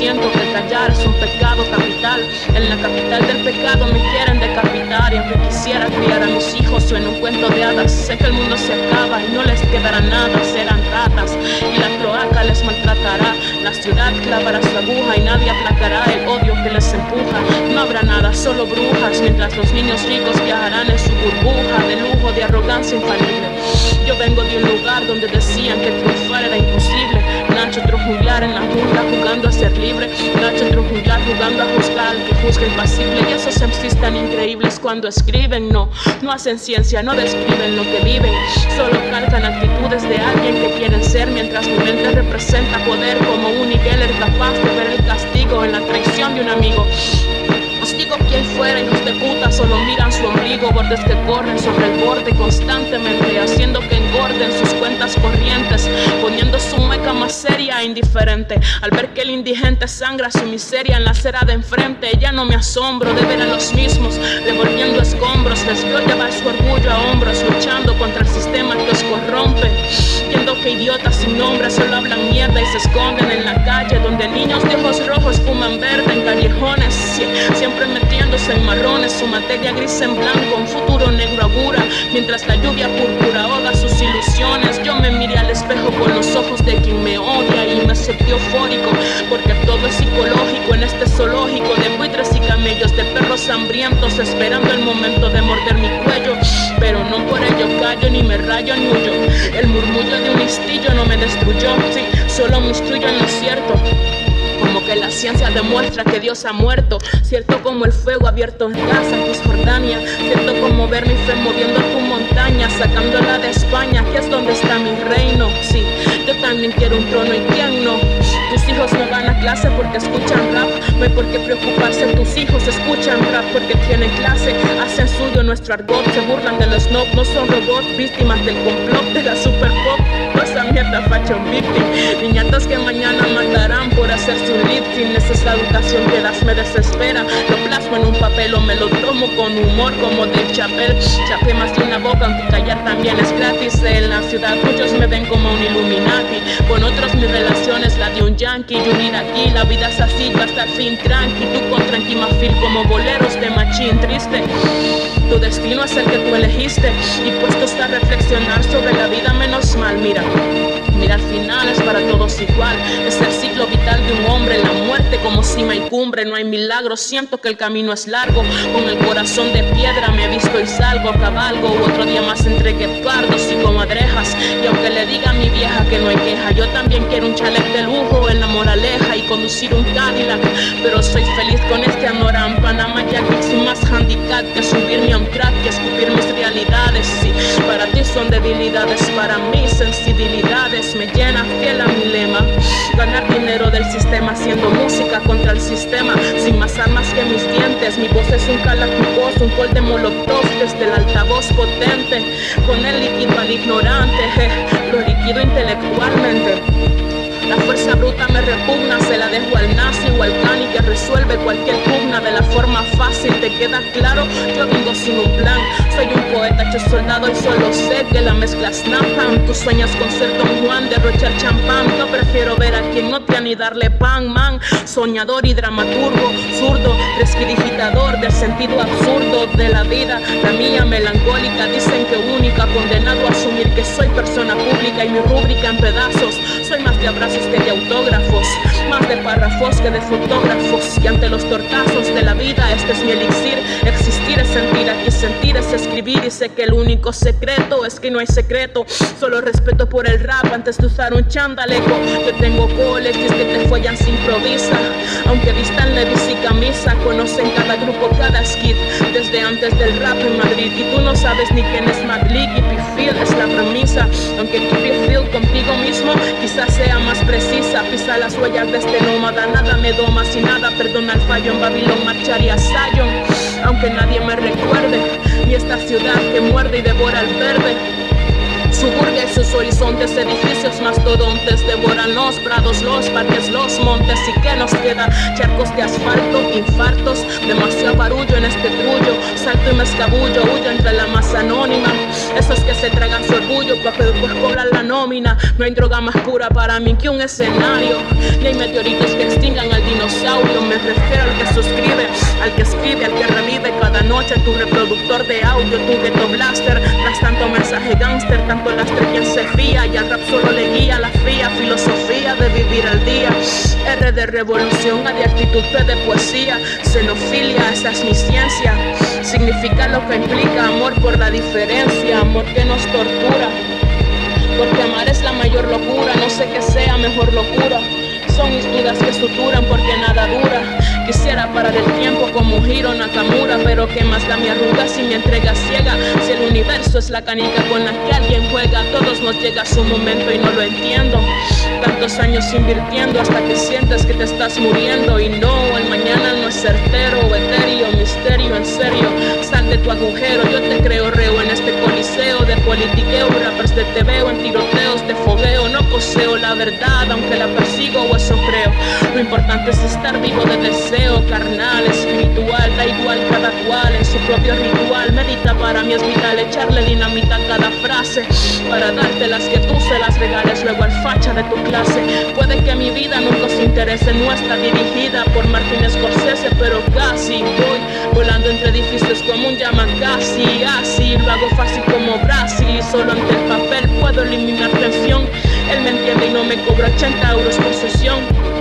siento que callar es un pecado capital. En la capital del pecado me quieren decapitar y aunque quisiera criar a mis hijos o en un cuento de hadas, sé que el mundo se acaba y no les quedará nada, serán ratas y la cloaca les maltratará. La ciudad clavará su aguja y nadie aplacará el odio que les empuja. No habrá nada, solo brujas, mientras los niños ricos viajarán en su burbuja de lujo, de arrogancia infantil. Yo vengo de un lugar donde decían que triunfar era imposible Nacho otro junglar en la jungla jugando a ser libre, Nacho otro junglar jugando a juzgar al que juzga impasible. Y esos MCs tan increíbles cuando escriben, no, no hacen ciencia, no describen lo que viven, solo calcan actitudes de alguien que quieren ser mientras mi mente representa poder como un Miguel capaz de ver el castigo en la traición de un amigo. Os digo quien fuera, hijos de puta, solo miran su ombligo, bordes que corren sobre el borde constantemente, Al ver que el indigente sangra su miseria en la acera de enfrente, ya no me asombro de ver a los mismos revolviendo escombros, les veo llevar su orgullo a hombros, luchando contra el sistema que os corrompe. Viendo que idiotas sin nombre solo hablan mierda y se esconden en la calle, donde niños de ojos en marrones, su materia gris en blanco, un futuro negro augura, mientras la lluvia púrpura ahoga sus ilusiones. Yo me miré al espejo con los ojos de quien me odia y me sentí eufórico, porque todo es psicológico en este zoológico de buitres y camellos, de perros hambrientos, esperando el momento de morder mi cuello, pero no por ello callo, ni me rayo, ni huyo. El murmullo de un listillo no me destruyó, sí, solo me instruyo en lo cierto como que la ciencia demuestra que Dios ha muerto, cierto como el fuego abierto en Gaza, Cisjordania, cierto como ver mi fe moviendo tu montaña, sacándola de España, que es donde está mi reino, sí, yo también quiero un trono y quién no. Tus hijos no van a clase porque escuchan rap, no hay por qué preocuparse, tus hijos escuchan rap porque tienen clase, hacen suyo nuestro argot, se burlan de los no, no son robots, víctimas del complot victim, niñatos que mañana matarán por hacer su lifting, esa es la educación que das, me desespera, lo plasmo en un papel o me lo tomo con humor como de chapel, chapé más de una boca, aunque callar también es gratis, en la ciudad muchos me ven como un Illuminati, con otros mi relación es la de un yankee, yo aquí, la vida es así, hasta el fin tranqui, tú con tranqui mafil como boleros de machín. Triste. Tu destino es el que tú elegiste. Y puesto está a reflexionar sobre la vida menos mal, mira. Mira, al final es para todos igual. Es el ciclo vital de un hombre, la muerte como cima y cumbre. No hay milagro, siento que el camino es largo. Con el corazón de piedra me he visto y salgo, cabalgo. Otro día más entre pardos y comadrejas. Y aunque le diga a mi vieja que no hay queja, yo también quiero un chalet de lujo en la moraleja y conducir un Cadillac. Pero soy feliz con este Anoram, Panamá ya sin más handicap que subirme a un track y escupir mis realidades. Sí, para ti son debilidades, para mí me llena fiel a mi lema. Ganar dinero del sistema haciendo música contra el sistema. Sin más armas que mis dientes. Mi voz es un calacupos, un col de molotov desde el altavoz potente. Con el líquido al ignorante, lo líquido intelectualmente. La fuerza bruta me repugna, se la dejo al nazi cani que resuelve cualquier pugna de la forma fácil. ¿Te queda claro? Yo vengo sin un plan. Soy un poeta hecho soldado y solo sé que la mezcla es napalm. Tú sueñas con ser Don Juan, derrochar champán. Yo prefiero ver a quien no te ni darle pan, man. Soñador y dramaturgo, zurdo, presquidigitador del sentido absurdo de la vida. La mía melancólica, dicen que única, condenado a asumir que soy persona pública y mi rúbrica en pedazos. Soy más de abrazos que de autógrafos, más de párrafos que de fotógrafos. Y ante los tortazos de la vida, este es mi elixir. Existir es sentir, aquí sentir es escribir. Y sé que el único secreto es que no hay secreto. Solo respeto por el rap antes de usar un chandaleco. Yo tengo coles y es que te follan sin improvisa. Aunque vistan levis y camisa, conocen cada grupo, cada skit. Desde antes del rap en Madrid. Y tú no sabes ni quién es Madrid y P-Feel es la premisa. Aunque tu P-Feel contigo mismo quizás sea más precisa. Pisa las huellas de este nómada Nada me doma, si nada perdona el fallo. En Babilón marcharía Sion Aunque nadie me recuerde. Ni esta ciudad que muerde y devora el verde Suburbia y sus horizontes, edificios mastodontes, devoran los prados, los parques, los montes. ¿Y que nos queda? Charcos de asfalto, infartos, demasiado barullo en este trullo. Salto y me escabullo, huyo entre la masa anónima. Esos que se tragan su orgullo para que después cobran la nómina. No hay droga más pura para mí que un escenario. Ni hay meteoritos que extingan al dinosaurio. Me refiero al que suscribe, al que escribe, al que revive cada noche tu reproductor de audio, tu ghetto blaster. Mensaje gangster, tanto lastre quien se fía. Y al rap solo le guía la fría filosofía de vivir al día. R de revolución, A de actitud, P de poesía. Xenofilia, esa es mi ciencia. Significa lo que implica amor por la diferencia, amor que nos tortura. Porque amar es la mayor locura, no sé qué sea mejor locura. Son mis dudas que suturan porque nada dura. Quisiera parar el tiempo como Hiro Nakamura, pero que más da mi arruga si mi entrega ciega. Si el universo es la canica con la que alguien juega, todos nos llega su momento y no lo entiendo. Tantos años invirtiendo hasta que sientes que te estás muriendo y no, el mañana no es certero, etéreo, misterio, en serio. Sal de tu agujero, yo te creo reo en este coliseo de politiqueo, rappers de te veo en tiroteos, de fogueo, no poseo la verdad, aunque la persigo o eso creo. Lo importante es estar vivo de deseo, carnal, espiritual, da igual cada cual en su propio ritual. Medita para mí es vital echarle dinamita a cada frase para darte las que tú se las regales luego al facha de tu Puede que mi vida nunca se interese, no está dirigida por Martín Scorsese, pero casi voy volando entre edificios como un llama casi así. Lo hago fácil como Brasil solo ante el papel puedo eliminar tensión. Él me entiende y no me cobra 80 euros por sesión.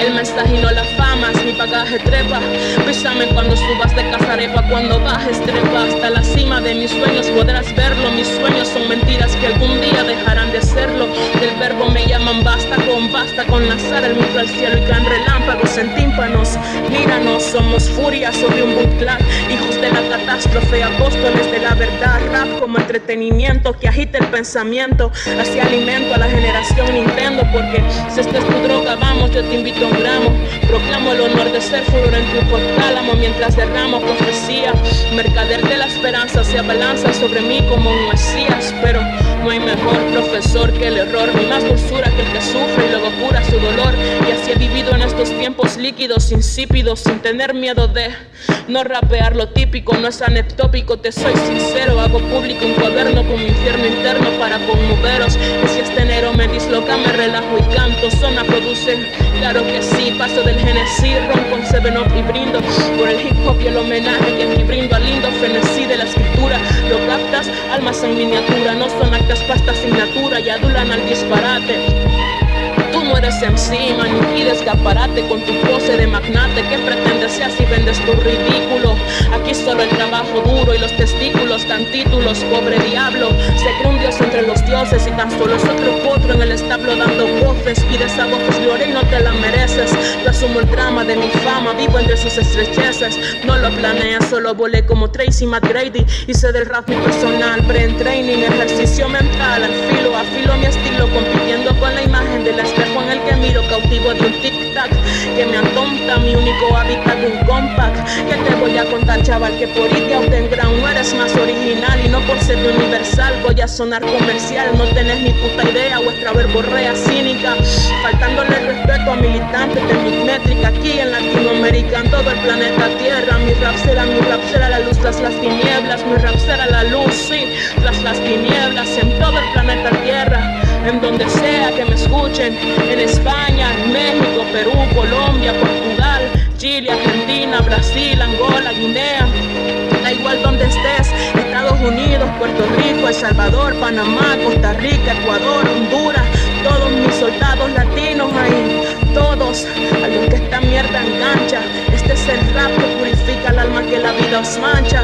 El mensaje y no la fama es mi bagaje trepa. Písame cuando subas de cazarepa, cuando bajes trepa hasta la cima de mis sueños podrás verlo. Mis sueños son mentiras que algún día dejarán de serlo. Del verbo me llaman basta basta con lanzar el mundo al cielo y gran relámpagos en tímpanos. Míranos, somos furia sobre un bootclad, hijos de la catástrofe, apóstoles de la verdad. Rap como entretenimiento que agita el pensamiento. Así alimento a la generación Nintendo porque si esta es tu droga, vamos, yo te invito a un gramo. Proclamo el honor de ser furor en tu hipotálamo mientras derramo profecía. Mercader de la esperanza se abalanza sobre mí como un mesías, pero no hay mejor profesor que el error, ni más dulzura que el que sufre y luego cura su dolor. Estos tiempos líquidos, insípidos, sin tener miedo de no rapear lo típico, no es anectópico, te soy sincero. Hago público un cuaderno con mi infierno interno para conmoveros. Que si este enero me disloca, me relajo y canto. Zona produce, claro que sí. Paso del Genesis, ron con Seven Up y brindo por el hip hop y el homenaje que aquí brindo al lindo frenesí de la escritura. Lo captas, almas en miniatura, no son actas, pasta asignatura y adulan al disparate. No eres MC, maniquí de escaparate con tu pose de magnate. ¿Qué pretendes ser si vendes tu ridículo? Aquí solo el trabajo duro y los testículos dan títulos, pobre diablo. Se cree un dios entre los dioses y tan solo es otro potro en el establo dando voces. Pides a voces gloria y no te la mereces. Yo asumo el drama de mi fama, vivo entre sus estrecheces. No lo planeas, solo volé como Tracy McGrady. Hice del rap mi personal, pre-training, ejercicio mental. Al filo, afilo mi que por irte out en ground no eres más original y no por ser universal voy a sonar comercial. No tenés ni puta idea, vuestra verborrea cínica, faltándole respeto a militantes de mi métrica aquí en Latinoamérica, en todo el planeta Tierra. Mi rap será, mi rap será la luz tras las tinieblas, mi rap será la luz, sí, tras las tinieblas en todo el planeta Tierra en donde sea que me escuchen, en España, en México, Perú, Colombia, Portugal, Chile, Argentina, Brasil, Angola, Guinea. Unidos, Puerto Rico, El Salvador, Panamá, Costa Rica, Ecuador, Honduras, todos mis soldados latinos ahí, todos a los que esta mierda engancha. Este es el rap que purifica el alma que la vida os mancha.